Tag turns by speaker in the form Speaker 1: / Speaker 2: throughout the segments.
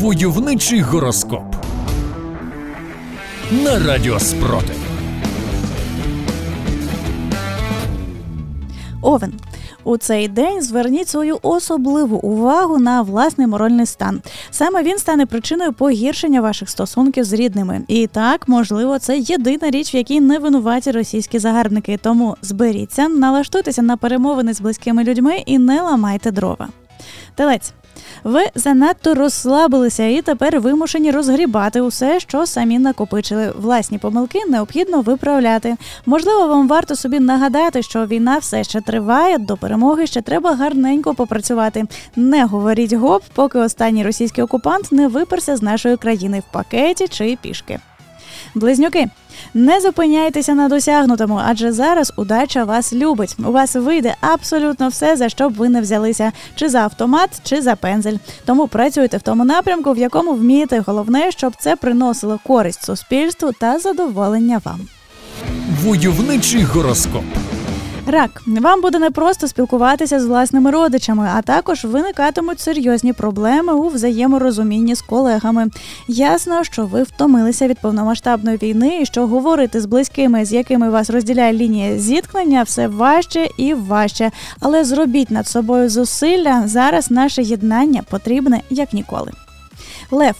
Speaker 1: Войовничий гороскоп на Радіо Спротив.
Speaker 2: Овен. У цей день зверніть свою особливу увагу на власний моральний стан. Саме він стане причиною погіршення ваших стосунків з рідними. І так, можливо, це єдина річ, в якій не винуваті російські загарбники. Тому зберіться, налаштуйтеся на перемовини з близькими людьми і не ламайте дрова. Телець. Ви занадто розслабилися і тепер вимушені розгрібати усе, що самі накопичили. Власні помилки необхідно виправляти. Можливо, вам варто собі нагадати, що війна все ще триває. До перемоги ще треба гарненько попрацювати. Не говоріть гоп, поки останній російський окупант не виперся з нашої країни в пакеті чи пішки. Близнюки, не зупиняйтеся на досягнутому, адже зараз удача вас любить. У вас вийде абсолютно все, за що б ви не взялися, чи за автомат, чи за пензель. Тому працюйте в тому напрямку, в якому вмієте. Головне, щоб це приносило користь суспільству та задоволення вам.
Speaker 1: Войовничий гороскоп.
Speaker 2: Рак вам буде не просто спілкуватися з власними родичами, а також виникатимуть серйозні проблеми у взаєморозумінні з колегами. Ясно, що ви втомилися від повномасштабної війни, і що говорити з близькими, з якими вас розділяє лінія зіткнення, все важче і важче. Але зробіть над собою зусилля. Зараз наше єднання потрібне як ніколи. Лев.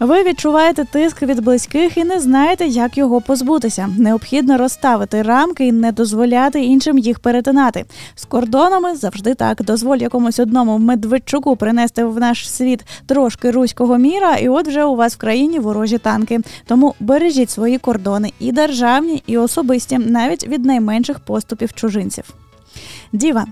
Speaker 2: Ви відчуваєте тиск від близьких і не знаєте, як його позбутися. Необхідно розставити рамки і не дозволяти іншим їх перетинати. З кордонами завжди так. Дозволь якомусь одному Медведчуку принести в наш світ трошки руського міра, і от вже у вас в країні ворожі танки. Тому бережіть свої кордони і державні, і особисті, навіть від найменших поступів чужинців. Діва,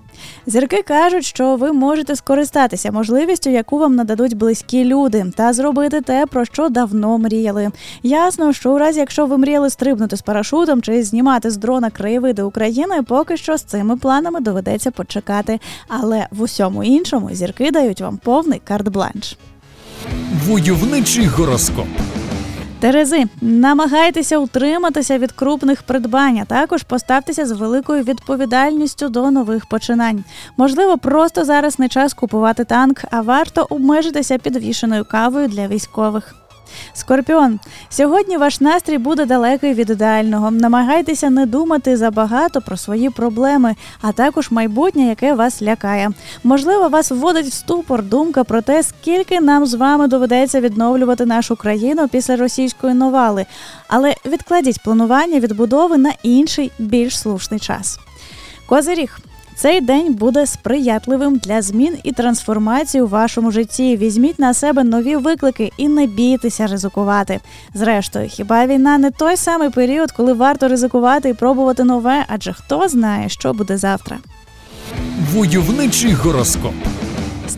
Speaker 2: зірки кажуть, що ви можете скористатися можливістю, яку вам нададуть близькі люди, та зробити те, про що давно мріяли. Ясно, що у разі, якщо ви мріяли стрибнути з парашутом чи знімати з дрона краєвиди України, поки що з цими планами доведеться почекати. Але в усьому іншому зірки дають вам повний карт-бланш.
Speaker 1: Войовничий гороскоп.
Speaker 2: Терези, намагайтеся утриматися від крупних придбань, а також поставтеся з великою відповідальністю до нових починань. Можливо, просто зараз не час купувати танк, а варто обмежитися підвішеною кавою для військових. Скорпіон, сьогодні ваш настрій буде далекий від ідеального. Намагайтеся не думати забагато про свої проблеми, а також майбутнє, яке вас лякає. Можливо, вас вводить в ступор думка про те, скільки нам з вами доведеться відновлювати нашу країну після російської новали. Але відкладіть планування відбудови на інший більш слушний час. Козиріг. Цей день буде сприятливим для змін і трансформації у вашому житті. Візьміть на себе нові виклики і не бійтеся ризикувати. Зрештою, хіба війна не той самий період, коли варто ризикувати і пробувати нове? Адже хто знає, що буде завтра?
Speaker 1: Войовничий гороскоп.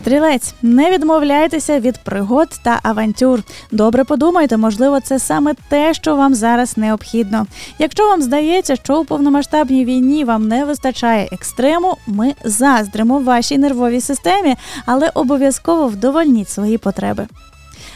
Speaker 2: Стрілець, не відмовляйтеся від пригод та авантюр. Добре подумайте, можливо, це саме те, що вам зараз необхідно. Якщо вам здається, що у повномасштабній війні вам не вистачає екстрему, ми заздримо вашій нервовій системі, але обов'язково вдовольніть свої потреби.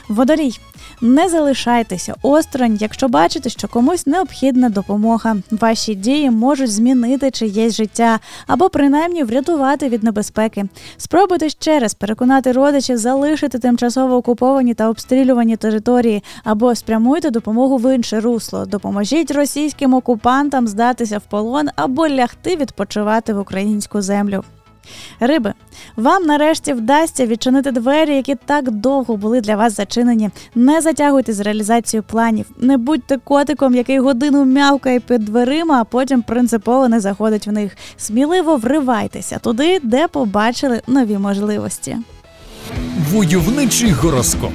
Speaker 2: Водолій, не залишайтеся осторонь, якщо бачите, що комусь необхідна допомога. Ваші дії можуть змінити чиєсь життя або принаймні врятувати від небезпеки. Спробуйте ще раз переконати родичів залишити тимчасово окуповані та обстрілювані території, або спрямуйте допомогу в інше русло. Допоможіть російським окупантам здатися в полон або лягти відпочивати в українську землю. Риби, вам нарешті вдасться відчинити двері, які так довго були для вас зачинені. Не затягуйте з реалізацією планів. Не будьте котиком, який годину м'явкає під дверима, а потім принципово не заходить в них. Сміливо вривайтеся туди, де побачили нові можливості.
Speaker 1: Войовничий гороскоп.